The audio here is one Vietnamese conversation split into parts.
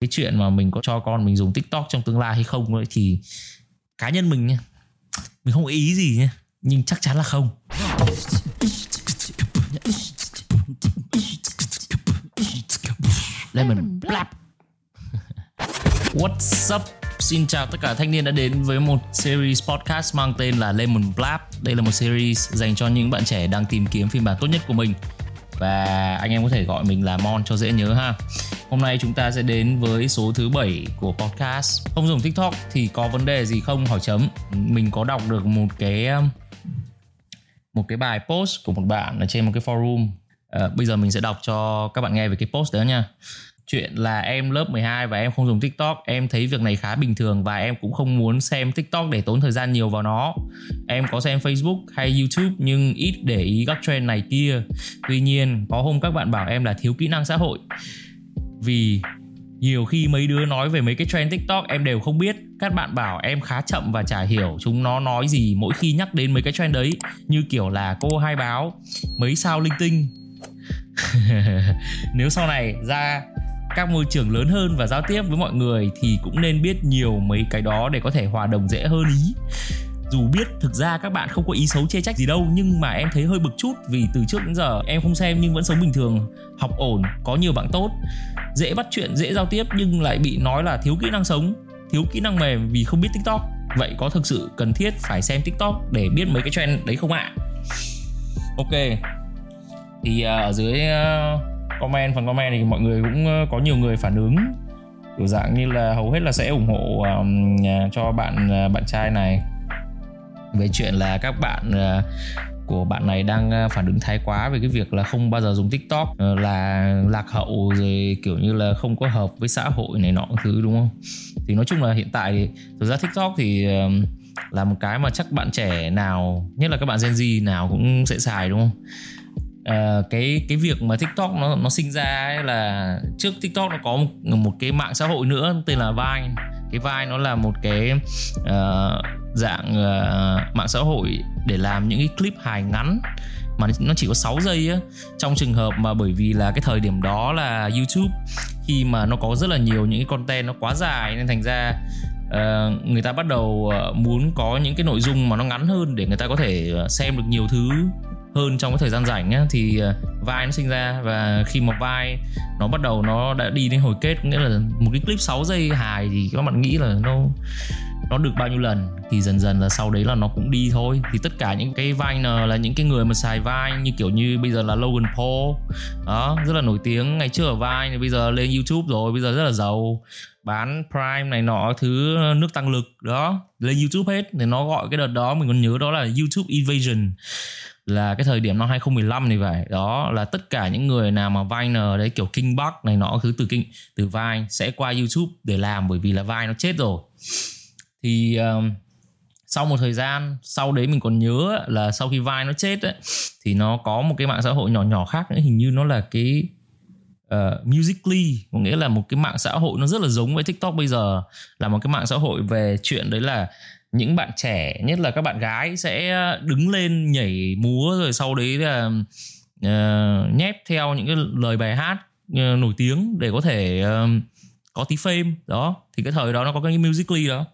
cái chuyện mà mình có cho con mình dùng tiktok trong tương lai hay không ấy, thì cá nhân mình nha mình không ý gì nha nhưng chắc chắn là không lemon blap What's up? Xin chào tất cả thanh niên đã đến với một series podcast mang tên là Lemon Blap. Đây là một series dành cho những bạn trẻ đang tìm kiếm phiên bản tốt nhất của mình. Và anh em có thể gọi mình là Mon cho dễ nhớ ha. Hôm nay chúng ta sẽ đến với số thứ 7 của podcast. Không dùng TikTok thì có vấn đề gì không? Hỏi chấm. Mình có đọc được một cái um, một cái bài post của một bạn ở trên một cái forum. À, bây giờ mình sẽ đọc cho các bạn nghe về cái post đó nha chuyện là em lớp 12 và em không dùng TikTok, em thấy việc này khá bình thường và em cũng không muốn xem TikTok để tốn thời gian nhiều vào nó. Em có xem Facebook hay YouTube nhưng ít để ý các trend này kia. Tuy nhiên, có hôm các bạn bảo em là thiếu kỹ năng xã hội. Vì nhiều khi mấy đứa nói về mấy cái trend TikTok em đều không biết. Các bạn bảo em khá chậm và chả hiểu chúng nó nói gì mỗi khi nhắc đến mấy cái trend đấy, như kiểu là cô hai báo, mấy sao linh tinh. Nếu sau này ra các môi trường lớn hơn và giao tiếp với mọi người thì cũng nên biết nhiều mấy cái đó để có thể hòa đồng dễ hơn ý dù biết thực ra các bạn không có ý xấu chê trách gì đâu nhưng mà em thấy hơi bực chút vì từ trước đến giờ em không xem nhưng vẫn sống bình thường học ổn có nhiều bạn tốt dễ bắt chuyện dễ giao tiếp nhưng lại bị nói là thiếu kỹ năng sống thiếu kỹ năng mềm vì không biết tiktok. Vậy có thực sự cần thiết phải xem tiktok để biết mấy cái trend đấy không ạ? Ok. Thì à, ở dưới à, comment phần comment thì mọi người cũng à, có nhiều người phản ứng. Kiểu dạng như là hầu hết là sẽ ủng hộ um, cho bạn bạn trai này về chuyện là các bạn ờ, của bạn này đang ờ, phản ứng thái quá về cái việc là không bao giờ dùng tiktok ờ, là lạc hậu rồi kiểu như là không có hợp với xã hội này nọ thứ đúng không? Thì nói chung là hiện tại thì thực ra tiktok thì là một cái mà chắc bạn trẻ nào nhất là các bạn gen z nào cũng sẽ xài đúng không? À, cái cái việc mà TikTok nó nó sinh ra ấy là trước TikTok nó có một, một cái mạng xã hội nữa tên là Vine cái vai nó là một cái uh, dạng uh, mạng xã hội để làm những cái clip hài ngắn mà nó chỉ có 6 giây á. Trong trường hợp mà bởi vì là cái thời điểm đó là YouTube khi mà nó có rất là nhiều những cái content nó quá dài nên thành ra uh, người ta bắt đầu uh, muốn có những cái nội dung mà nó ngắn hơn để người ta có thể xem được nhiều thứ hơn trong cái thời gian rảnh á, thì ờ, vai nó sinh ra và khi mà vai nó bắt đầu nó đã đi đến hồi kết nghĩa là một cái clip 6 giây hài thì các bạn nghĩ là nó nó được bao nhiêu lần thì dần dần là sau đấy là nó cũng đi thôi. Thì tất cả những cái vai là những cái người mà xài vai như kiểu như bây giờ là Logan Paul đó rất là nổi tiếng ngày trước ở vai bây giờ lên YouTube rồi bây giờ rất là giàu bán Prime này nọ thứ nước tăng lực đó lên YouTube hết. Thì nó gọi cái đợt đó mình còn nhớ đó là YouTube Invasion là cái thời điểm năm 2015 này vậy đó là tất cả những người nào mà Vine đấy kiểu King Buck này nọ thứ từ kinh từ Vine sẽ qua YouTube để làm bởi vì là Vine nó chết rồi. Thì um, sau một thời gian sau đấy mình còn nhớ là sau khi Vine nó chết ấy, thì nó có một cái mạng xã hội nhỏ nhỏ khác nữa hình như nó là cái ờ, uh, Musically có nghĩa là một cái mạng xã hội nó rất là giống với TikTok bây giờ. Là một cái mạng xã hội về chuyện đấy là những bạn trẻ nhất là các bạn gái sẽ ờ, đứng lên nhảy múa rồi sau đấy là uh, nhép theo những cái lời bài hát uh, nổi tiếng để có thể uh, có tí fame. Đó thì cái thời đó nó có cái musically đó.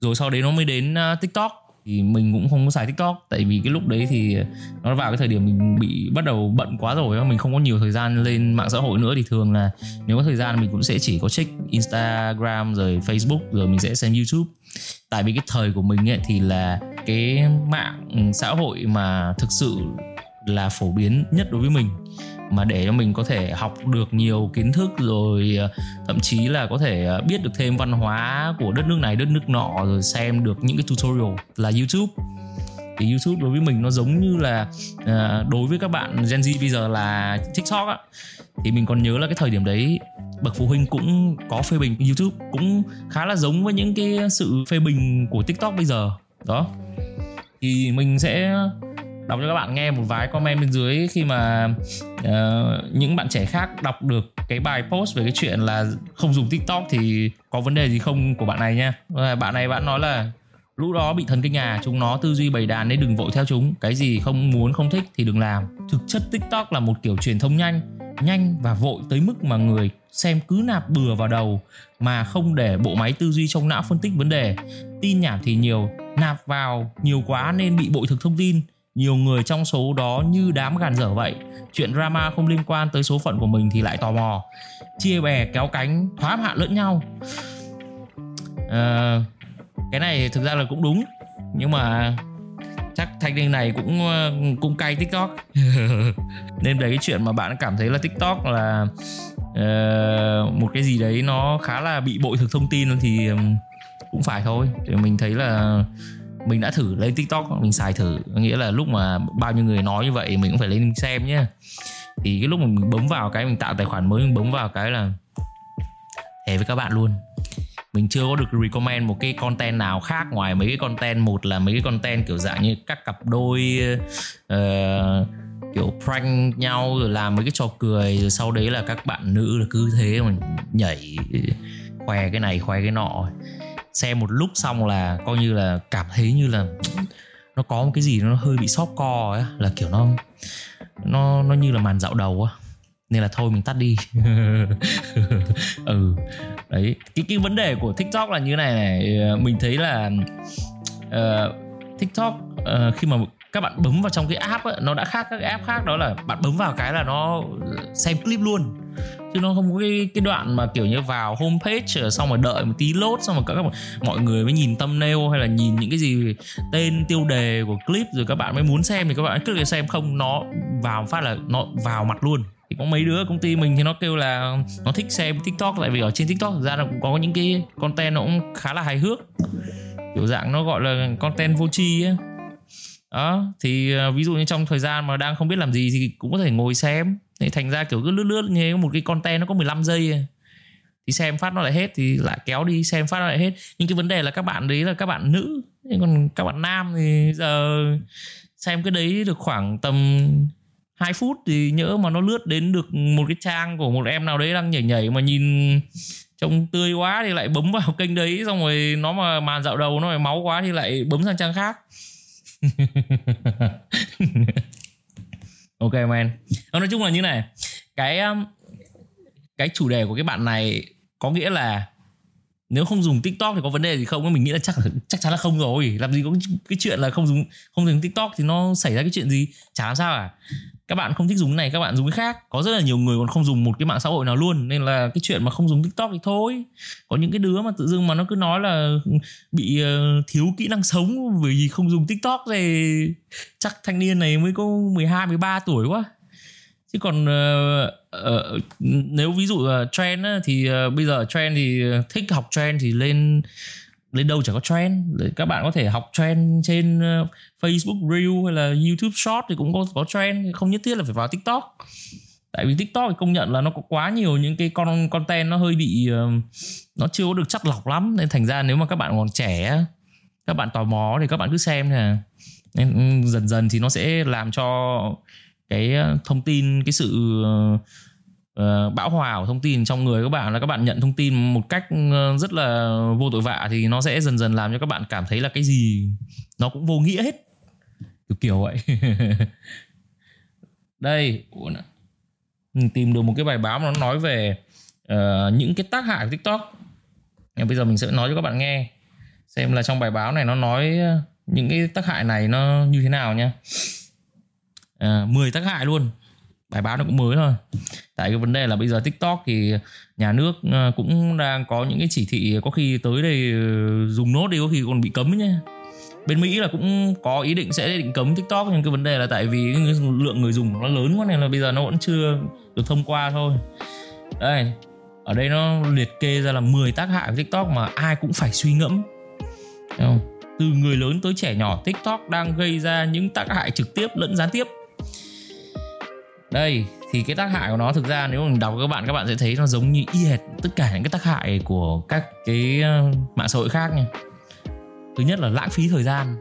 Rồi sau đấy nó mới đến uh, tiktok thì mình cũng không có xài tiktok. Tại vì cái lúc đấy thì nó vào cái thời điểm mình bị bắt đầu bận quá rồi mình không có nhiều thời gian lên mạng xã hội nữa, thì thường là nếu có thời gian mình cũng sẽ chỉ có check instagram rồi facebook rồi mình sẽ xem youtube. Tại vì cái thời của mình ấy thì là cái mạng xã hội mà thực sự là phổ biến nhất đối với mình mà để cho mình có thể học được nhiều kiến thức rồi ờ, thậm chí là có thể ờ, biết được thêm văn hóa của đất nước này, đất nước nọ, rồi xem được những cái tutorial là YouTube. Thì YouTube đối với mình nó giống như là ờ, đối với các bạn Gen Z bây giờ là TikTok á. Thì mình còn nhớ là cái thời điểm đấy, bậc phụ huynh cũng có phê bình YouTube, cũng khá là giống với những cái sự phê bình của TikTok bây giờ. Đó. Thì mình sẽ đọc cho các bạn nghe một vài comment bên dưới khi mà uh, những bạn trẻ khác đọc được cái bài post về cái chuyện là không dùng tiktok thì có vấn đề gì không của bạn này nha bạn này bạn nói là lũ đó bị thần kinh à chúng nó tư duy bầy đàn nên đừng vội theo chúng. Cái gì không muốn không thích thì đừng làm. Thực chất tiktok là một kiểu truyền thông nhanh nhanh và vội tới mức mà người xem cứ nạp bừa vào đầu mà không để bộ máy tư duy trong não phân tích vấn đề. Tin nhảm thì nhiều nạp vào nhiều quá nên bị bội thực thông tin nhiều người trong số đó như đám gàn dở vậy. Chuyện drama không liên quan tới số phận của mình thì lại tò mò. Chia bè kéo cánh thoá hạ lẫn nhau. À, cái này thực ra là cũng đúng nhưng mà chắc thanh niên này cũng ờ, cũng cay tiktok. Nên về cái chuyện mà bạn cảm thấy là tiktok là uh, một cái gì đấy nó khá là bị bội thực thông tin thì cũng phải thôi. Thì mình thấy là mình đã thử lên tiktok mình xài thử. Nghĩa là lúc mà bao nhiêu người nói như vậy mình cũng phải lên xem nhá. Thì cái lúc mà mình bấm vào cái mình tạo tài khoản mới mình bấm vào cái là thề với các bạn luôn. Mình chưa có được recommend một cái content nào khác ngoài mấy cái content. Một là mấy cái content kiểu dạng như các cặp đôi uh, kiểu prank nhau rồi làm mấy cái trò cười rồi sau đấy là các bạn nữ là cứ thế mà nhảy khoe cái này khoe cái nọ xem một lúc xong là coi như là cảm thấy như là nó có một cái gì nó hơi bị sóp co ấy là kiểu nó nó nó như là màn dạo đầu á. Nên là thôi mình tắt đi. Ừ đấy cái cái vấn đề của tiktok là như này này ờ, mình thấy là uh, tiktok uh, khi mà các bạn bấm vào trong cái app ấy, nó đã khác các cái app khác đó là bạn bấm vào cái là nó xem clip luôn chứ nó không có cái cái đoạn mà kiểu như vào homepage xong rồi đợi một tí lốt xong rồi các mọi người mới nhìn thumbnail hay là nhìn những cái gì, tên tiêu đề của clip rồi các bạn mới muốn xem thì các bạn cứ xem. Không, nó vào phát là nó vào mặt luôn. Thì có mấy đứa công ty mình thì nó kêu là nó thích xem tiktok, tại vì ở trên tiktok ra là cũng có những cái content nó cũng khá là hài hước. Kiểu dạng nó gọi là content vô tri ấy. Đó, thì ờ, ví dụ như trong thời gian mà đang không biết làm gì thì cũng có thể ngồi xem thì thành ra kiểu cứ lướt lướt như một cái content nó có 15 giây thì xem phát nó lại hết, thì lại kéo đi xem phát nó lại hết. Nhưng cái vấn đề là các bạn đấy là các bạn nữ còn các bạn nam thì giờ xem cái đấy được khoảng tầm 2 phút thì nhỡ mà nó lướt đến được một cái trang của một em nào đấy đang nhảy nhảy mà nhìn trông tươi quá thì lại bấm vào kênh đấy, xong rồi nó mà màn dạo đầu nó lại máu quá thì lại bấm sang trang khác. ok man ờ, nói chung là như này. Cái um, cái chủ đề của cái bạn này có nghĩa là nếu không dùng tiktok thì có vấn đề gì không? Mình nghĩ là chắc chắc chắn là không rồi. Làm gì có cái chuyện là không dùng không dùng tiktok thì nó xảy ra cái chuyện gì? Chả làm sao à các bạn không thích dùng cái này các bạn dùng cái khác. Có rất là nhiều người còn không dùng một cái mạng xã hội nào luôn. Nên là cái chuyện mà không dùng tiktok thì thôi. Có những cái đứa mà tự dưng mà nó cứ nói là bị uh, thiếu kỹ năng sống bởi vì không dùng tiktok thì chắc thanh niên này mới có 12 13 tuổi quá. Chứ còn uh, uh, nếu ví dụ uh, trend á, thì uh, bây giờ trend thì thích học trend thì lên lên đâu chẳng có trend. Các bạn có thể học trend trên ờ, Facebook Reel hay là YouTube Short thì cũng có có trend, không nhất thiết là phải vào TikTok. Tại vì TikTok thì công nhận là nó có quá nhiều những cái con, content nó hơi bị ờ, nó chưa có được chắc lọc lắm. Nên thành ra nếu mà các bạn còn trẻ các bạn tò mò thì các bạn cứ xem nè. Nên ừ, dần dần thì nó sẽ làm cho cái ờ, thông tin, cái sự uh, bão hòa của thông tin trong người các bạn là các bạn nhận thông tin một cách ờ, rất là vô tội vạ thì nó sẽ dần dần làm cho các bạn cảm thấy là cái gì nó cũng vô nghĩa hết. Kiểu kiểu vậy. Đây ừ, tìm được một cái bài báo mà nó nói về uh, những cái tác hại của tiktok. Bây giờ mình sẽ nói cho các bạn nghe xem là trong bài báo này nó nói những cái tác hại này nó như thế nào nha. À, 10 tác hại luôn bài báo nó cũng mới thôi. Tại cái vấn đề là bây giờ tiktok thì nhà nước ờ, cũng đang có những cái chỉ thị, có khi tới đây ờ, dùng nốt đi, có khi còn bị cấm nhé bên mỹ là cũng có ý định sẽ định cấm tiktok, nhưng cái vấn đề là tại vì cái lượng người dùng nó lớn quá nên là bây giờ nó vẫn chưa được thông qua thôi. Đây, ở đây nó liệt kê ra là 10 tác hại của tiktok mà ai cũng phải suy ngẫm. Không? từ người lớn tới trẻ nhỏ, tiktok đang gây ra những tác hại trực tiếp lẫn gián tiếp đây, thì cái tác hại của nó thực ra nếu mình đọc các bạn các bạn sẽ thấy nó giống như y hệt tất cả những cái tác hại của các cái ờ, mạng xã hội khác nha. Thứ nhất là lãng phí thời gian.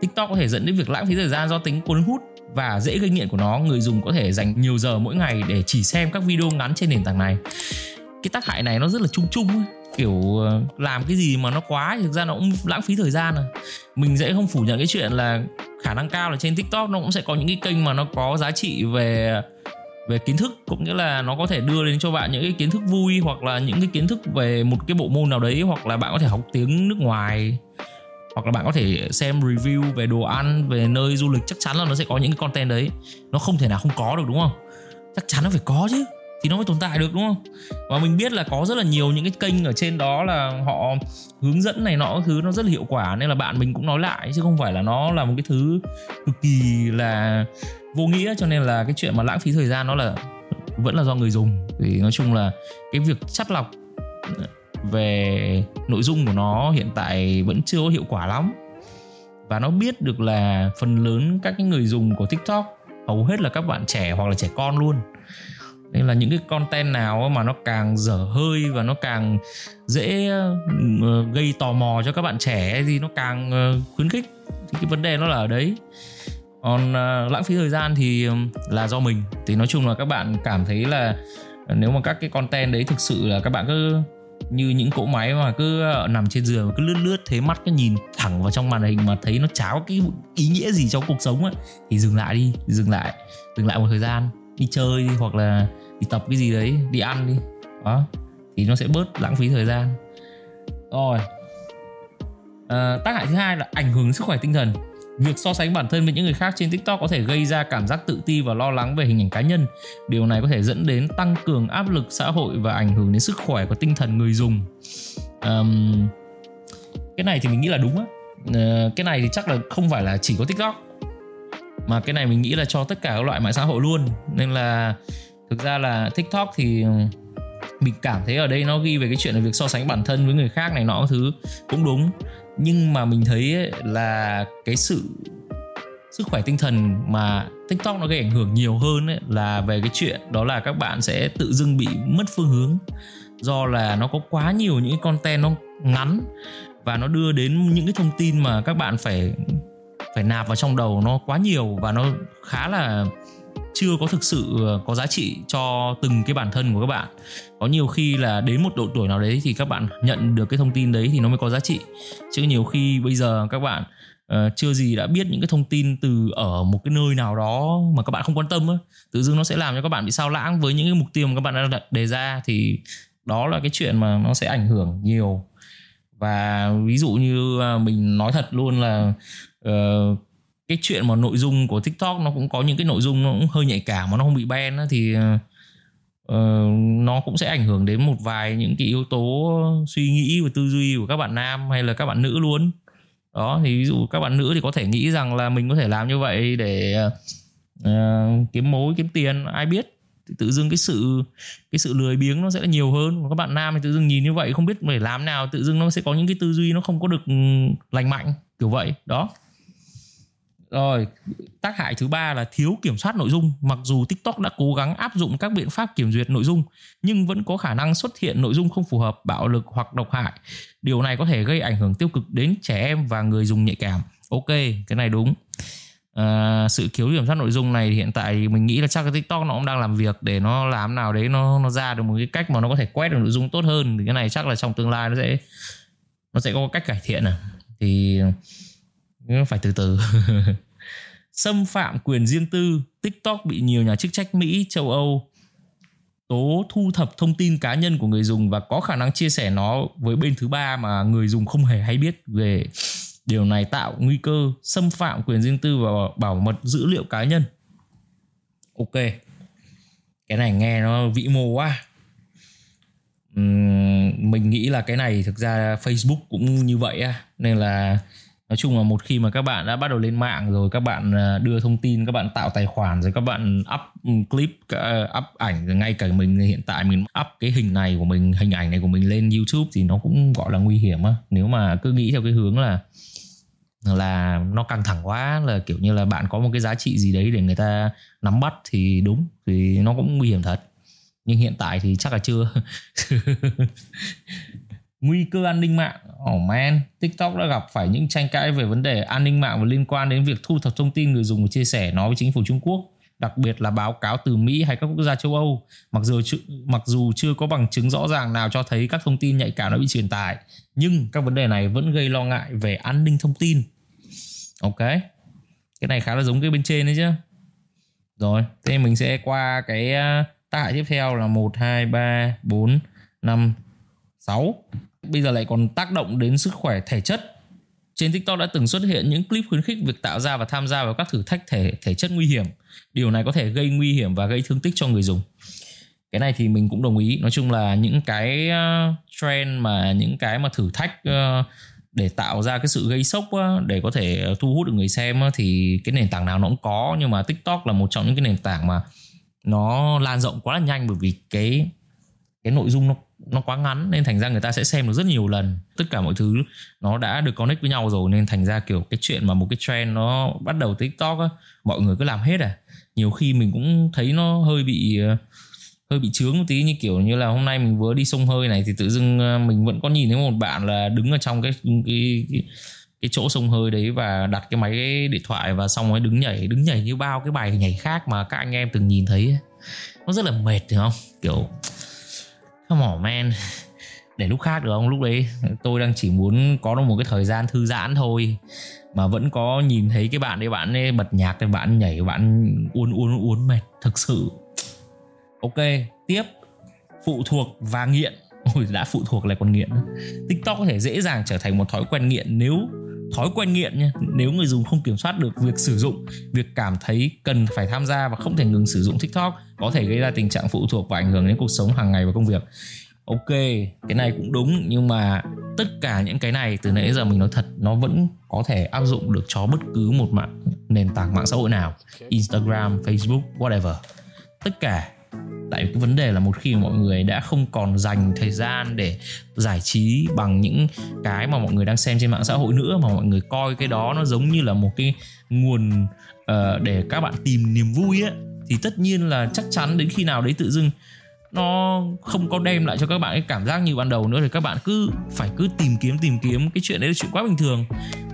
Tiktok có thể dẫn đến việc lãng phí thời gian do tính cuốn hút và dễ gây nghiện của nó. Người dùng có thể dành nhiều giờ mỗi ngày để chỉ xem các video ngắn trên nền tảng này. Cái tác hại này nó rất là chung chung ấy. Kiểu ờ, làm cái gì mà nó quá thực ra nó cũng lãng phí thời gian à. Mình dễ không phủ nhận cái chuyện là khả năng cao là trên tiktok nó cũng sẽ có những cái kênh mà nó có giá trị về về kiến thức cũng nghĩa là nó có thể đưa đến cho bạn những cái kiến thức vui hoặc là những cái kiến thức về một cái bộ môn nào đấy, hoặc là bạn có thể học tiếng nước ngoài, hoặc là bạn có thể xem review về đồ ăn, về nơi du lịch, chắc chắn là nó sẽ có những cái content đấy. Nó không thể nào không có được, đúng không? Chắc chắn nó phải có chứ, thì nó mới tồn tại được, đúng không? Và mình biết là có rất là nhiều những cái kênh ở trên đó là họ hướng dẫn này nọ thứ, nó rất là hiệu quả, nên là bạn mình cũng nói lại, chứ không phải là nó là một cái thứ cực kỳ là vô nghĩa, cho nên là cái chuyện mà lãng phí thời gian nó là, vẫn là do người dùng. Thì nói chung là cái việc chắt lọc ờ, về nội dung của nó hiện tại vẫn chưa có hiệu quả lắm. Và nó biết được là phần lớn các cái người dùng của tiktok, hầu hết là các bạn trẻ hoặc là trẻ con luôn. Nên là những cái content nào mà nó càng dở hơi và nó càng dễ ờ, gây tò mò cho các bạn trẻ thì nó càng ờ, khuyến khích. Thì cái vấn đề nó là ở đấy còn uh, lãng phí thời gian thì là do mình. Thì nói chung là các bạn cảm thấy là à, nếu mà các cái content đấy thực sự là các bạn cứ như những cỗ máy mà cứ à, nằm trên giường cứ lướt lướt thế mắt cứ nhìn thẳng vào trong màn hình mà thấy nó cháo cái ý nghĩa gì trong cuộc sống ấy thì dừng lại đi dừng lại dừng lại một thời gian. Đi chơi đi hoặc là đi tập cái gì đấy đi ăn đi. Đó thì nó sẽ bớt lãng phí thời gian. Rồi à, tác hại thứ hai là ảnh hưởng sức khỏe tinh thần. Việc so sánh bản thân với những người khác trên TikTok có thể gây ra cảm giác tự ti và lo lắng về hình ảnh cá nhân. Điều này có thể dẫn đến tăng cường áp lực xã hội và ảnh hưởng đến sức khỏe của tinh thần người dùng. Um, cái này thì mình nghĩ là đúng á. Uh, cái này thì chắc là không phải là chỉ có TikTok mà cái này mình nghĩ là cho tất cả các loại mạng xã hội luôn. Nên là thực ra là TikTok thì mình cảm thấy ở đây nó ghi về cái chuyện là việc so sánh bản thân với người khác này nọ thứ cũng đúng. Nhưng mà mình thấy ấy, là cái sự sức khỏe tinh thần mà tiktok nó gây ảnh hưởng nhiều hơn ấy, là về cái chuyện đó là các bạn sẽ tự dưng bị mất phương hướng do là nó có quá nhiều những cái content nó ngắn và nó đưa đến những cái thông tin mà các bạn phải phải nạp vào trong đầu nó quá nhiều và nó khá là chưa có thực sự ờ, có giá trị cho từng cái bản thân của các bạn. Có nhiều khi là đến một độ tuổi nào đấy thì các bạn nhận được cái thông tin đấy thì nó mới có giá trị. Chứ nhiều khi bây giờ các bạn uh, chưa gì đã biết những cái thông tin từ ở một cái nơi nào đó mà các bạn không quan tâm ấy tự dưng nó sẽ làm cho các bạn bị sao lãng với những cái mục tiêu mà các bạn đã đặt đề ra thì đó là cái chuyện mà nó sẽ ảnh hưởng nhiều. Và ví dụ như ờ, mình nói thật luôn là uh, cái chuyện mà nội dung của tiktok nó cũng có những cái nội dung nó cũng hơi nhạy cảm mà nó không bị ban á, thì uh, nó cũng sẽ ảnh hưởng đến một vài những cái yếu tố suy nghĩ và tư duy của các bạn nam hay là các bạn nữ luôn. Đó thì ví dụ các bạn nữ thì có thể nghĩ rằng là mình có thể làm như vậy để uh, kiếm mối kiếm tiền ai biết. Thì tự dưng cái sự cái sự lười biếng nó sẽ là nhiều hơn. Các bạn nam thì tự dưng nhìn như vậy không biết phải làm nào tự dưng nó sẽ có những cái tư duy nó không có được ừ, lành mạnh kiểu vậy. Đó rồi, tác hại thứ ba là thiếu kiểm soát nội dung. Mặc dù TikTok đã cố gắng áp dụng các biện pháp kiểm duyệt nội dung, nhưng vẫn có khả năng xuất hiện nội dung không phù hợp, bạo lực hoặc độc hại. Điều này có thể gây ảnh hưởng tiêu cực đến trẻ em và người dùng nhạy cảm. Ok, cái này đúng. À, sự thiếu kiểm soát nội dung này hiện tại mình nghĩ là chắc cái TikTok nó cũng đang làm việc để nó làm nào đấy nó nó ra được một cái cách mà nó có thể quét được nội dung tốt hơn thì cái này chắc là trong tương lai nó sẽ nó sẽ có cách cải thiện à thì phải từ từ. Xâm phạm quyền riêng tư. Tiktok bị nhiều nhà chức trách mỹ châu âu tố thu thập thông tin cá nhân của người dùng và có khả năng chia sẻ nó với bên thứ ba mà người dùng không hề hay biết về điều này tạo nguy cơ xâm phạm quyền riêng tư và bảo mật dữ liệu cá nhân. Ok. Cái này nghe nó vĩ mô quá. Uhm, mình nghĩ là cái này thực ra facebook cũng như vậy á. Nên là nói chung là một khi mà các bạn đã bắt đầu lên mạng rồi, các bạn à, đưa thông tin, các bạn tạo tài khoản, rồi các bạn up ừ, clip up ảnh rồi ngay cả mình hiện tại mình up cái hình này của mình, hình ảnh này của mình lên youtube thì nó cũng, gọi là, nguy hiểm á. Nếu mà cứ nghĩ theo cái hướng là là nó căng thẳng quá, là kiểu như là bạn có một cái giá trị gì đấy để người ta nắm bắt thì đúng, thì nó cũng nguy hiểm thật. Nhưng hiện tại thì chắc là chưa. nguy cơ an ninh mạng. Oh man, tiktok đã gặp phải những tranh cãi về vấn đề an ninh mạng và liên quan đến việc thu thập thông tin người dùng và chia sẻ nó với chính phủ trung quốc, đặc biệt là báo cáo từ mỹ hay các quốc gia châu âu. Mặc dù mặc dù chưa có bằng chứng rõ ràng nào cho thấy các thông tin nhạy cảm đã bị truyền tải, nhưng các vấn đề này vẫn gây lo ngại về an ninh thông tin. Ok, cái này khá là giống cái bên trên đấy chứ. Rồi, thế mình sẽ qua cái ờ, tác hại tiếp theo là 1 2 3 4 5 6 bây giờ lại còn tác động đến sức khỏe thể chất trên TikTok đã từng xuất hiện những clip khuyến khích việc tạo ra và tham gia vào các thử thách thể thể chất nguy hiểm. Điều này có thể gây nguy hiểm và gây thương tích cho người dùng. Cái này thì mình cũng đồng ý. Nói chung là những cái uh, trend mà những cái mà thử thách uh, để tạo ra cái sự gây sốc ờ, để có thể thu hút được người xem thì cái nền tảng nào nó cũng có nhưng mà TikTok là một trong những cái nền tảng mà nó lan rộng quá là nhanh bởi vì cái cái nội dung nó nó quá ngắn nên thành ra người ta sẽ xem được rất nhiều lần. Tất cả mọi thứ nó đã được connect với nhau rồi nên thành ra kiểu cái chuyện mà một cái trend nó bắt đầu tiktok á mọi người cứ làm hết à. Nhiều khi mình cũng thấy nó hơi bị ờ, hơi bị chướng một tí như kiểu như là hôm nay mình vừa đi sông hơi này thì tự dưng ờ, mình vẫn có nhìn thấy một bạn là đứng ở trong cái cái, cái cái chỗ sông hơi đấy và đặt cái máy điện thoại và xong rồi đứng nhảy đứng nhảy như bao cái bài nhảy khác mà các anh em từng nhìn thấy nó rất là mệt đúng không? Kiểu come on, man. Để lúc khác được không? Lúc đấy tôi đang chỉ muốn có được một cái thời gian thư giãn thôi. Mà vẫn có nhìn thấy cái bạn đấy, bạn ấy bật nhạc thì bạn nhảy, bạn uốn uốn uốn mệt. Thực sự. Ok, tiếp. Phụ thuộc và nghiện. Ôi, đã phụ thuộc lại còn nghiện tiktok có thể dễ dàng trở thành một thói quen nghiện nếu thói quen nghiện nha. Nếu người dùng không kiểm soát được việc sử dụng việc cảm thấy cần phải tham gia và không thể ngừng sử dụng tiktok có thể gây ra tình trạng phụ thuộc và ảnh hưởng đến cuộc sống hàng ngày và công việc. Ok cái này cũng đúng nhưng mà tất cả những cái này từ nãy giờ mình nói thật nó vẫn có thể áp dụng được cho bất cứ một mạng nền tảng mạng xã hội nào. Instagram facebook whatever. Tất cả tại cái vấn đề là một khi mọi người đã không còn dành thời gian để giải trí bằng những cái mà mọi người đang xem trên mạng xã hội nữa mà mọi người coi cái đó nó giống như là một cái nguồn uh, để các bạn tìm niềm vui á thì tất nhiên là chắc chắn đến khi nào đấy tự dưng nó không có đem lại cho các bạn cái cảm giác như ban đầu nữa thì các bạn cứ phải cứ tìm kiếm tìm kiếm. Cái chuyện đấy là chuyện quá bình thường.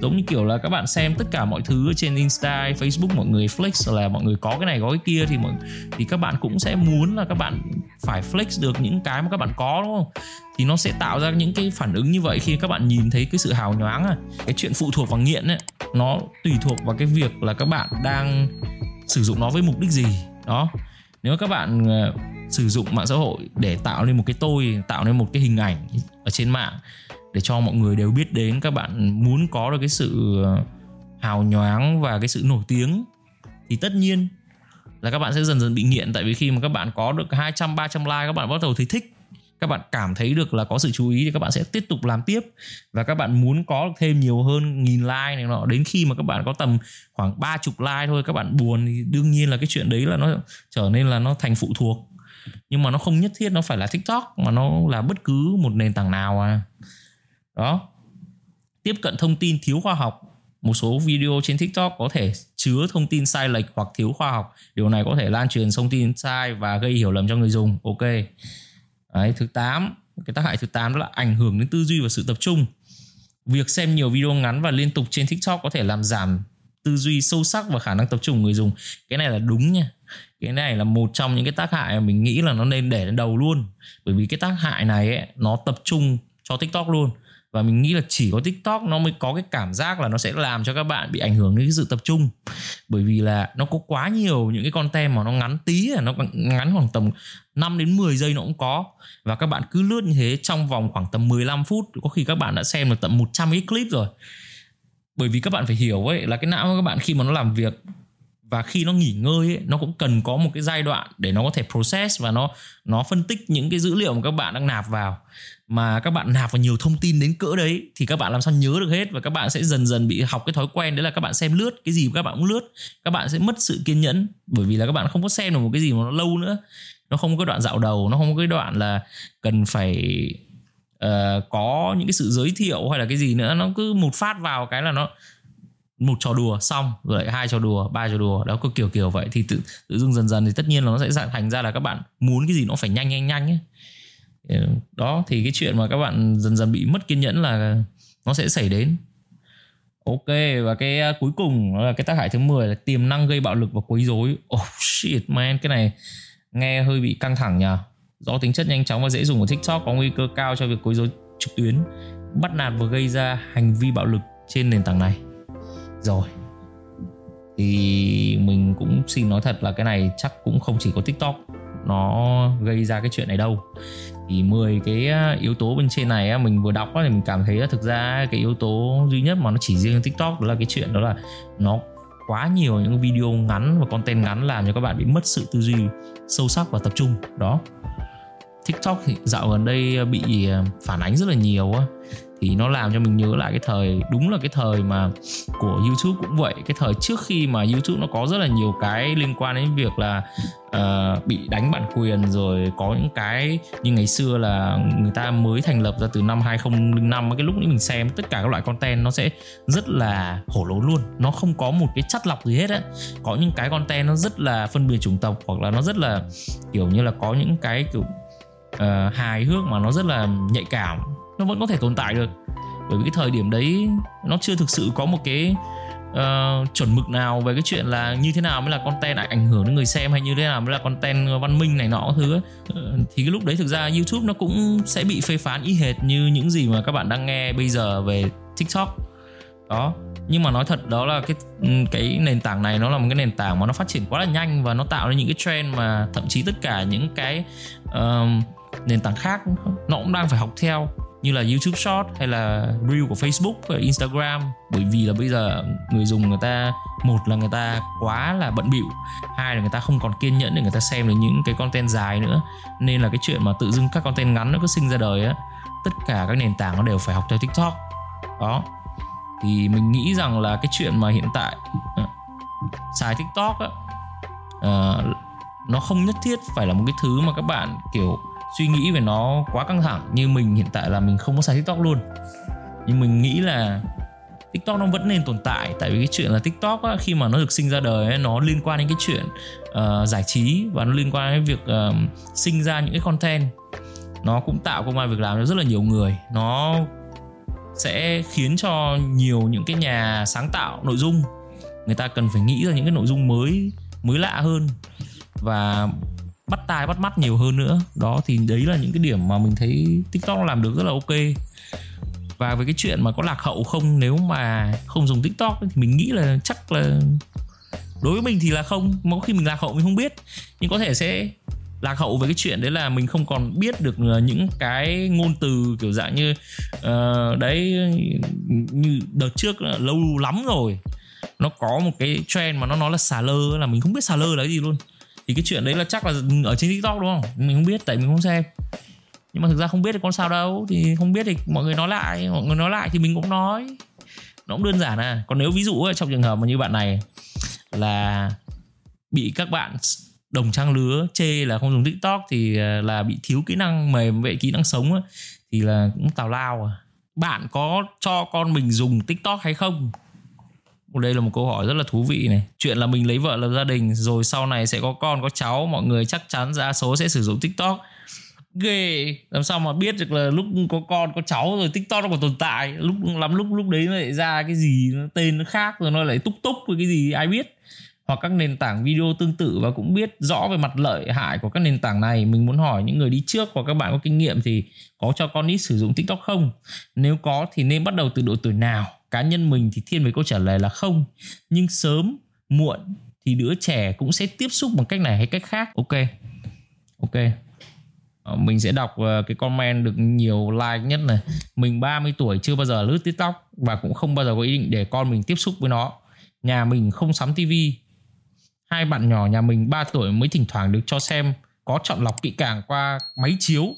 Giống như kiểu là các bạn xem tất cả mọi thứ trên insta, facebook, mọi người flex là mọi người có cái này, có cái kia thì mọi, thì các bạn cũng sẽ muốn là các bạn phải flex được những cái mà các bạn có, đúng không? Thì nó sẽ tạo ra những cái phản ứng như vậy khi các bạn nhìn thấy cái sự hào nhoáng à. Cái chuyện phụ thuộc vào nghiện ấy, nó tùy thuộc vào cái việc là các bạn đang sử dụng nó với mục đích gì. Đó nếu các bạn uh, sử dụng mạng xã hội để tạo nên một cái tôi tạo nên một cái hình ảnh ở trên mạng để cho mọi người đều biết đến các bạn muốn có được cái sự ờ, hào nhoáng và cái sự nổi tiếng thì tất nhiên là các bạn sẽ dần dần bị nghiện. Tại vì khi mà các bạn có được 200 300 like các bạn bắt đầu thấy thích các bạn cảm thấy được là có sự chú ý thì các bạn sẽ tiếp tục làm tiếp. Và các bạn muốn có thêm nhiều hơn nghìn like này nọ, đến khi mà các bạn có tầm khoảng ba chục like thôi, các bạn buồn thì đương nhiên là cái chuyện đấy là nó trở nên là nó thành phụ thuộc. Nhưng mà nó không nhất thiết nó phải là tiktok, mà nó là bất cứ một nền tảng nào à. Đó. Tiếp cận thông tin thiếu khoa học. Một số video trên tiktok có thể chứa thông tin sai lệch hoặc thiếu khoa học. Điều này có thể lan truyền thông tin sai và gây hiểu lầm cho người dùng. Ok. Đấy, thứ 8 cái tác hại thứ 8 đó là ảnh hưởng đến tư duy và sự tập trung. Việc xem nhiều video ngắn và liên tục trên tiktok có thể làm giảm tư duy sâu sắc và khả năng tập trung của người dùng. Cái này là đúng nha. Cái này là một trong những cái tác hại mà mình nghĩ là nó nên để đầu luôn. Bởi vì cái tác hại này ấy, nó tập trung cho tiktok luôn và mình nghĩ là chỉ có tiktok nó mới có cái cảm giác là nó sẽ làm cho các bạn bị ảnh hưởng đến cái sự tập trung. Bởi vì là nó có quá nhiều những cái content mà nó ngắn tí nó ngắn khoảng tầm 5 đến 10 giây nó cũng có. Và các bạn cứ lướt như thế trong vòng khoảng tầm 15 phút, có khi các bạn đã xem được tầm 100 cái clip rồi. Bởi vì các bạn phải hiểu ấy, là cái não của các bạn khi mà nó làm việc và khi nó nghỉ ngơi ấy, nó cũng cần có một cái giai đoạn để nó có thể process và nó nó phân tích những cái dữ liệu mà các bạn đang nạp vào. Mà các bạn nạp vào nhiều thông tin đến cỡ đấy thì các bạn làm sao nhớ được hết và các bạn sẽ dần dần bị học cái thói quen đấy là các bạn xem lướt cái gì các bạn cũng lướt. Các bạn sẽ mất sự kiên nhẫn bởi vì là các bạn không có xem được một cái gì mà nó lâu nữa. Nó không có đoạn dạo đầu nó không có cái đoạn là cần phải uh, có những cái sự giới thiệu hay là cái gì nữa. Nó cứ một phát vào cái là nó một trò đùa xong, rồi hai trò đùa, ba trò đùa, đó có kiểu kiểu vậy. Thì tự tự dưng dần dần thì tất nhiên là nó sẽ thành ra là các bạn muốn cái gì nó phải nhanh nhanh nhanh ấy. Đó, thì cái chuyện mà các bạn dần dần bị mất kiên nhẫn là nó sẽ xảy đến. Ok, và cái à, cuối cùng là cái tác hại thứ 10 là tiềm năng gây bạo lực và quấy rối. Oh shit, man, cái này nghe hơi bị căng thẳng nhỉ do tính chất nhanh chóng và dễ dùng của tiktok có nguy cơ cao cho việc quấy rối trực tuyến, bắt nạt và gây ra hành vi bạo lực trên nền tảng này rồi. Thì mình cũng xin nói thật là cái này chắc cũng không chỉ có tiktok nó gây ra cái chuyện này đâu. Thì 10 cái à, yếu tố bên trên này mình vừa đọc thì mình cảm thấy là thực ra cái yếu tố duy nhất mà nó chỉ riêng tiktok đó là cái chuyện đó là nó quá nhiều những video ngắn và content ngắn làm cho các bạn bị mất sự tư duy sâu sắc và tập trung. Đó. Tiktok thì dạo gần đây à, bị à, phản ánh rất là nhiều á thì nó làm cho mình nhớ lại cái thời đúng là cái thời mà của YouTube cũng vậy. Cái thời trước khi mà YouTube nó có rất là nhiều cái liên quan đến việc là uh, bị đánh bản quyền rồi có những cái như ngày xưa là người ta mới thành lập ra từ năm 2005 cái lúc đấy mình xem tất cả các loại content nó sẽ rất là hổ lốn luôn. Nó không có một cái chất lọc gì hết á. Có những cái content nó rất là phân biệt chủng tộc hoặc là nó rất là kiểu như là có những cái kiểu uh, hài hước mà nó rất là nhạy cảm nó vẫn có thể tồn tại được. Bởi vì cái thời điểm đấy nó chưa thực sự có một cái uh, chuẩn mực nào về cái chuyện là như thế nào mới là content ảnh hưởng đến người xem hay như thế nào mới là content văn minh này nọ thứ ấy. Uh, thì cái lúc đấy thực ra YouTube nó cũng sẽ bị phê phán y hệt như những gì mà các bạn đang nghe bây giờ về TikTok. Đó nhưng mà nói thật đó là cái ừ, cái nền tảng này nó là một cái nền tảng mà nó phát triển quá là nhanh và nó tạo ra những cái trend mà thậm chí tất cả những cái uh, nền tảng khác nó cũng đang phải học theo như là YouTube Short hay là Reel của Facebook và Instagram. Bởi vì là bây giờ người dùng người ta một là người ta quá là bận bịu hai là người ta không còn kiên nhẫn để người ta xem được những cái content dài nữa. Nên là cái chuyện mà tự dưng các content ngắn nó cứ sinh ra đời á tất cả các nền tảng nó đều phải học theo TikTok. Đó. Thì mình nghĩ rằng là cái chuyện mà hiện tại uh, xài TikTok á uh, nó không nhất thiết phải là một cái thứ mà các bạn kiểu suy nghĩ về nó quá căng thẳng như mình hiện tại là mình không có xài tiktok luôn. Nhưng mình nghĩ là tiktok nó vẫn nên tồn tại tại vì cái chuyện là tiktok á, khi mà nó được sinh ra đời ấy, nó liên quan đến cái chuyện uh, giải trí và nó liên quan đến việc uh, sinh ra những cái content. Nó cũng tạo công an việc làm cho rất là nhiều người. Nó sẽ khiến cho nhiều những cái nhà sáng tạo nội dung người ta cần phải nghĩ ra những cái nội dung mới mới lạ hơn. Và bắt tai bắt mắt nhiều hơn nữa. Đó thì đấy là những cái điểm mà mình thấy tiktok làm được rất là ok. Và với cái chuyện mà có lạc hậu không nếu mà không dùng tiktok thì mình nghĩ là chắc là đối với mình thì là không. Mà khi mình lạc hậu mình không biết. Nhưng có thể sẽ lạc hậu với cái chuyện đấy là mình không còn biết được ờ, những cái ngôn từ kiểu dạng như uh, đấy như đợt trước lâu lắm rồi. Nó có một cái trend mà nó nói là xà lơ là mình không biết xà lơ là cái gì luôn thì cái chuyện đấy là chắc là ở trên tiktok đúng không? Mình không biết tại mình không xem. Nhưng mà thực ra không biết thì con sao đâu. Thì không biết thì mọi người nói lại mọi người nói lại thì mình cũng nói. Nó cũng đơn giản à. Còn nếu ví dụ ấy, trong trường hợp mà như bạn này là bị các bạn đồng trang lứa chê là không dùng tiktok thì à, là bị thiếu kỹ năng mềm vậy kỹ năng sống ấy, thì là cũng tào lao à. Bạn có cho con mình dùng tiktok hay không? Đây là một câu hỏi rất là thú vị này. Chuyện là mình lấy vợ lập gia đình, rồi sau này sẽ có con, có cháu, mọi người chắc chắn đa số sẽ sử dụng tiktok. Ghê, làm sao mà biết được là lúc có con, có cháu, rồi tiktok nó còn tồn tại. Lúc, lắm lúc lúc đấy nó lại ra cái gì, nó tên nó khác, rồi nó lại túc túc với cái gì, ai biết. Hoặc các nền tảng video tương tự và cũng biết rõ về mặt lợi hại của các nền tảng này. Mình muốn hỏi những người đi trước hoặc các bạn có kinh nghiệm thì có cho con ít sử dụng tiktok không? Nếu có thì nên bắt đầu từ độ tuổi nào? Cá nhân mình thì thiên về câu trả lời là không. Nhưng sớm, muộn thì đứa trẻ cũng sẽ tiếp xúc bằng cách này hay cách khác. Ok. Ok. Ờ, mình sẽ đọc ờ, cái comment được nhiều like nhất này. Mình 30 tuổi, chưa bao giờ lướt tiktok và cũng không bao giờ có ý định để con mình tiếp xúc với nó. Nhà mình không sắm tivi hai bạn nhỏ nhà mình 3 tuổi mới thỉnh thoảng được cho xem có chọn lọc kỹ càng qua máy chiếu.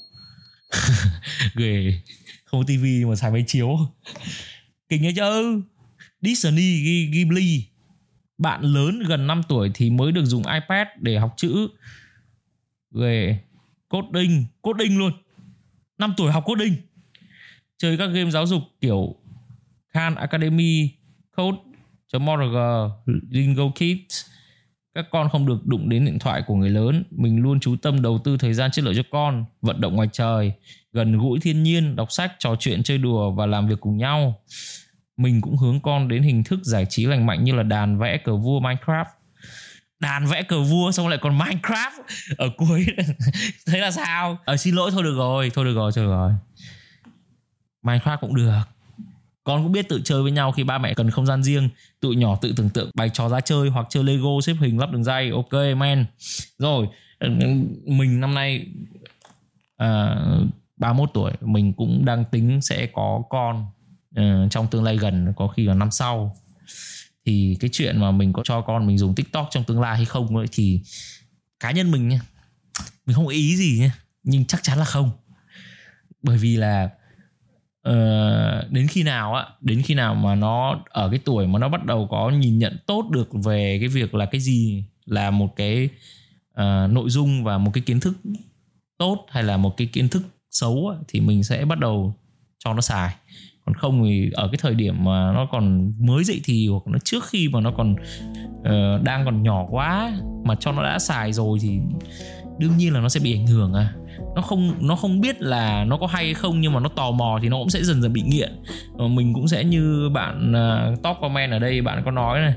Ghê. Không có tivi mà xài máy chiếu kinh nghe chứ. Disney Ghibli, bạn lớn gần 5 tuổi thì mới được dùng iPad để học chữ về coding coding luôn. 5 tuổi học coding. Chơi các game giáo dục kiểu Khan Academy Code.org Lingo Kids các con không được đụng đến điện thoại của người lớn. Mình luôn chú tâm đầu tư thời gian chất lượng cho con vận động ngoài trời gần gũi thiên nhiên đọc sách trò chuyện chơi đùa và làm việc cùng nhau. Mình cũng hướng con đến hình thức giải trí lành mạnh như là đàn vẽ cờ vua minecraft. Đàn vẽ cờ vua xong lại còn minecraft? Ở cuối thế là sao? Ờ xin lỗi thôi được rồi thôi được rồi thôi được rồi. Minecraft cũng được con cũng biết tự chơi với nhau khi ba mẹ cần không gian riêng. Tụi nhỏ tự tưởng tượng bày trò ra chơi hoặc chơi lego xếp hình lắp đường dây. Ok man rồi ừ, mình năm nay à, 31 tuổi mình cũng đang tính sẽ có con uh, trong tương lai gần có khi là năm sau. Thì cái chuyện mà mình có cho con mình dùng tiktok trong tương lai hay không ấy thì cá nhân mình nha mình không ý gì nhé nhưng chắc chắn là không. Bởi vì là uh, đến khi nào á đến khi nào mà nó ở cái tuổi mà nó bắt đầu có nhìn nhận tốt được về cái việc là cái gì là một cái uh, nội dung và một cái kiến thức tốt hay là một cái kiến thức xấu á, thì mình sẽ bắt đầu cho nó xài. Còn không thì ở cái thời điểm mà nó còn mới dậy thì hoặc nó trước khi mà nó còn uh, đang còn nhỏ quá mà cho nó đã xài rồi thì đương nhiên là nó sẽ bị ảnh hưởng à nó không nó không biết là nó có hay không nhưng mà nó tò mò thì nó cũng sẽ dần dần bị nghiện. Và mình cũng sẽ như bạn uh, top comment ở đây bạn có nói này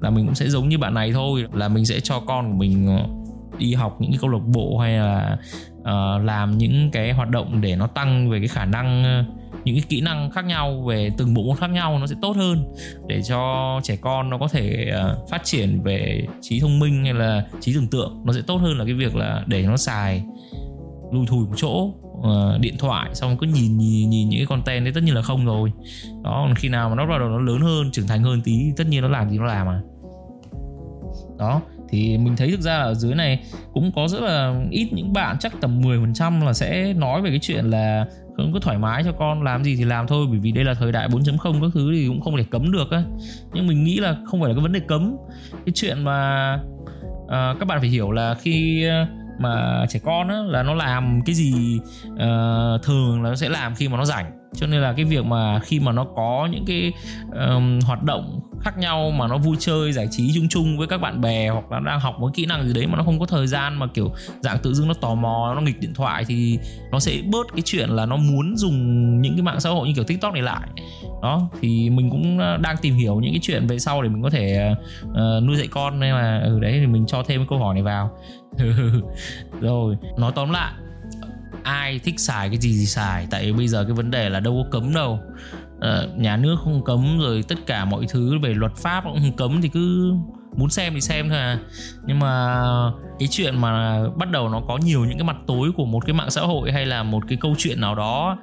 là mình cũng sẽ giống như bạn này thôi là mình sẽ cho con của mình ờ, đi học những cái câu lạc bộ hay là uh, làm những cái hoạt động để nó tăng về cái khả năng uh, những cái kỹ năng khác nhau về từng bộ môn khác nhau nó sẽ tốt hơn. Để cho trẻ con nó có thể uh, phát triển về trí thông minh hay là trí tưởng tượng nó sẽ tốt hơn là cái việc là để nó xài lùi thùi một chỗ uh, điện thoại xong cứ nhìn nhìn nhìn những cái content đấy tất nhiên là không rồi. Đó còn khi nào mà nó bắt đầu nó lớn hơn trưởng thành hơn tí tất nhiên nó làm gì nó làm mà. Đó thì mình thấy thực ra ở dưới này cũng có rất là ít những bạn chắc tầm 10% là sẽ nói về cái chuyện là không cứ thoải mái cho con làm gì thì làm thôi bởi vì đây là thời đại 4.0 các thứ thì cũng không thể cấm được á. Nhưng mình nghĩ là không phải là cái vấn đề cấm. Cái chuyện mà uh, các bạn phải hiểu là khi mà trẻ con á là nó làm cái gì uh, thường là nó sẽ làm khi mà nó rảnh. Cho nên là cái việc mà khi mà nó có những cái um, hoạt động khác nhau mà nó vui chơi giải trí chung chung với các bạn bè hoặc là đang học một kỹ năng gì đấy mà nó không có thời gian mà kiểu dạng tự dưng nó tò mò nó nghịch điện thoại thì nó sẽ bớt cái chuyện là nó muốn dùng những cái mạng xã hội như kiểu tiktok này lại. Đó thì mình cũng ờ, đang tìm hiểu những cái chuyện về sau để mình có thể uh, nuôi dạy con nên là ở đấy thì mình cho thêm cái câu hỏi này vào. rồi nói tóm lại ai thích xài cái gì thì xài. Tại bây giờ cái vấn đề là đâu có cấm đâu. À, nhà nước không cấm rồi tất cả mọi thứ về luật pháp cũng không cấm thì cứ muốn xem thì xem thôi à. Nhưng mà cái chuyện mà bắt đầu nó có nhiều những cái mặt tối của một cái mạng xã hội hay là một cái câu chuyện nào đó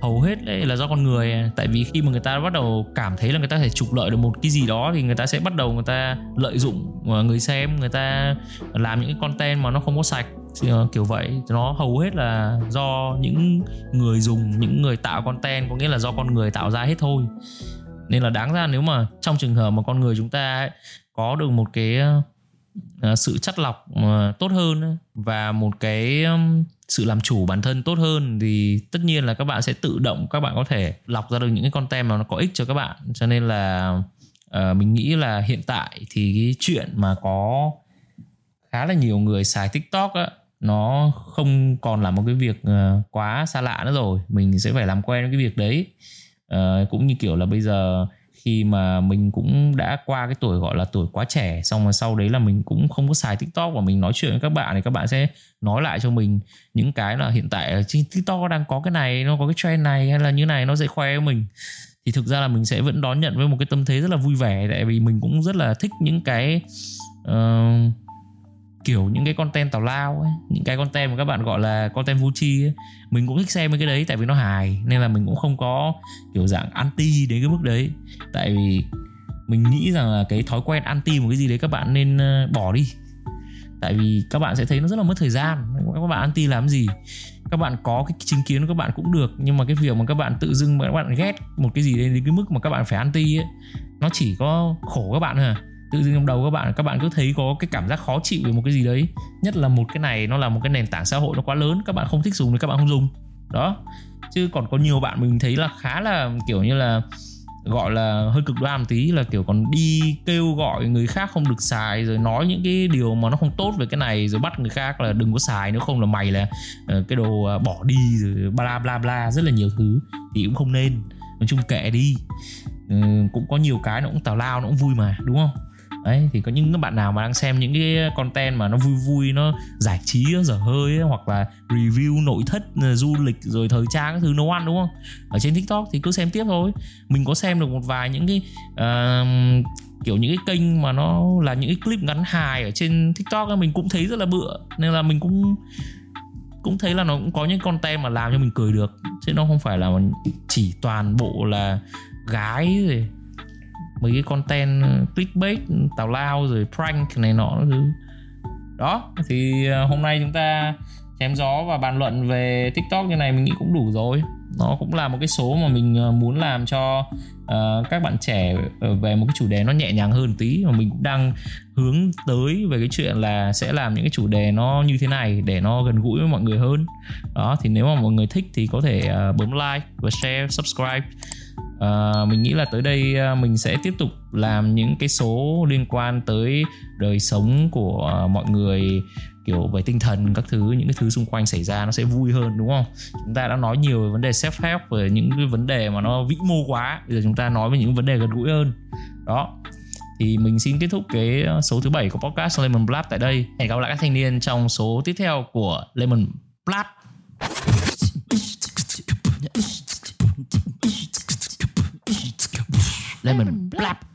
hầu hết đấy là do con người. Tại vì khi mà người ta bắt đầu cảm thấy là người ta thể trục lợi được một cái gì đó thì người ta sẽ bắt đầu người ta lợi dụng ờ, người xem người ta làm những cái content mà nó không có sạch ờ, kiểu vậy. Nó hầu hết là do những người dùng những người tạo content có nghĩa là do con người tạo ra hết thôi. Nên là đáng ra nếu mà trong trường hợp mà con người chúng ta ấy, có được một cái Ờ, sự chắt lọc ờ, tốt hơn và một cái sự làm chủ bản thân tốt hơn thì tất nhiên là các bạn sẽ tự động các bạn có thể lọc ra được những cái content mà nó có ích cho các bạn. Cho nên là uh, mình nghĩ là hiện tại thì cái chuyện mà có khá là nhiều người xài tiktok á nó không còn là một cái việc uh, quá xa lạ nữa rồi. Mình sẽ phải làm quen với cái việc đấy. Uh, cũng như kiểu là bây giờ khi mà mình cũng đã qua cái tuổi gọi là tuổi quá trẻ xong rồi sau đấy là mình cũng không có xài tiktok và mình nói chuyện với các bạn thì các bạn sẽ nói lại cho mình những cái là hiện tại trên tiktok đang có cái này nó có cái trend này hay là như này nó sẽ khoe với mình. Thì thực ra là mình sẽ vẫn đón nhận với một cái tâm thế rất là vui vẻ tại vì mình cũng rất là thích những cái uh, kiểu những cái content tào lao ấy, những cái content mà các bạn gọi là content vô tri ấy, mình cũng thích xem mấy cái đấy tại vì nó hài, nên là mình cũng không có kiểu dạng anti đến cái mức đấy. Tại vì mình nghĩ rằng là cái thói quen anti một cái gì đấy các bạn nên ờ, bỏ đi. Tại vì các bạn sẽ thấy nó rất là mất thời gian. Các bạn anti làm gì? Các bạn có cái chứng kiến của các bạn cũng được, nhưng mà cái việc mà các bạn tự dưng mà các bạn ghét một cái gì đến cái mức mà các bạn phải anti ấy, nó chỉ có khổ các bạn thôi à tự dưng trong đầu các bạn các bạn cứ thấy có cái cảm giác khó chịu về một cái gì đấy. Nhất là một cái này nó là một cái nền tảng xã hội nó quá lớn các bạn không thích dùng thì các bạn không dùng. Đó. Chứ còn có nhiều bạn mình thấy là khá là kiểu như là gọi là hơi cực đoan một tí là kiểu còn đi kêu gọi người khác không được xài rồi nói những cái điều mà nó không tốt về cái này rồi bắt người khác là đừng có xài nếu không là mày là ờ, cái đồ à, bỏ đi rồi bla bla bla rất là nhiều thứ thì cũng không nên. Nói chung kệ đi. Ừ, cũng có nhiều cái nó cũng tào lao nó cũng vui mà đúng không? Đấy thì có những các bạn nào mà đang xem những cái content mà nó vui vui nó giải trí nó dở hơi ấy, hoặc là review nội thất ờ, du lịch rồi thời trang các thứ nấu ăn đúng không? Ở trên tiktok thì cứ xem tiếp thôi. Mình có xem được một vài những cái uh, kiểu những cái kênh mà nó là những cái clip ngắn hài ở trên tiktok ấy, mình cũng thấy rất là bựa. Nên là mình cũng cũng thấy là nó cũng có những content mà làm cho mình cười được. Chứ nó không phải là chỉ toàn bộ là gái rồi mấy cái content clickbait tào lao rồi prank này nọ thứ. Đó thì à, hôm nay chúng ta chém gió và bàn luận về tiktok như này mình nghĩ cũng đủ rồi. Nó cũng là một cái số mà mình à, muốn làm cho uh, các bạn trẻ ờ, về một cái chủ đề nó nhẹ nhàng hơn tí. Mà mình cũng đang hướng tới về cái chuyện là sẽ làm những cái chủ đề nó như thế này để nó gần gũi với mọi người hơn. Đó thì nếu mà mọi người thích thì có thể uh, bấm like và share subscribe uh, mình nghĩ là tới đây uh, mình sẽ tiếp tục làm những cái số liên quan tới đời sống của uh, mọi người kiểu về tinh thần các thứ những cái thứ xung quanh xảy ra nó sẽ vui hơn đúng không? Chúng ta đã nói nhiều về vấn đề self help về những cái vấn đề mà nó vĩ mô quá bây giờ chúng ta nói về những vấn đề gần gũi hơn. Đó. Thì mình xin kết thúc cái số thứ bảy của podcast Lemon Blab tại đây. Hẹn gặp lại các thanh niên trong số tiếp theo của Lemon Blab Lemon. Blab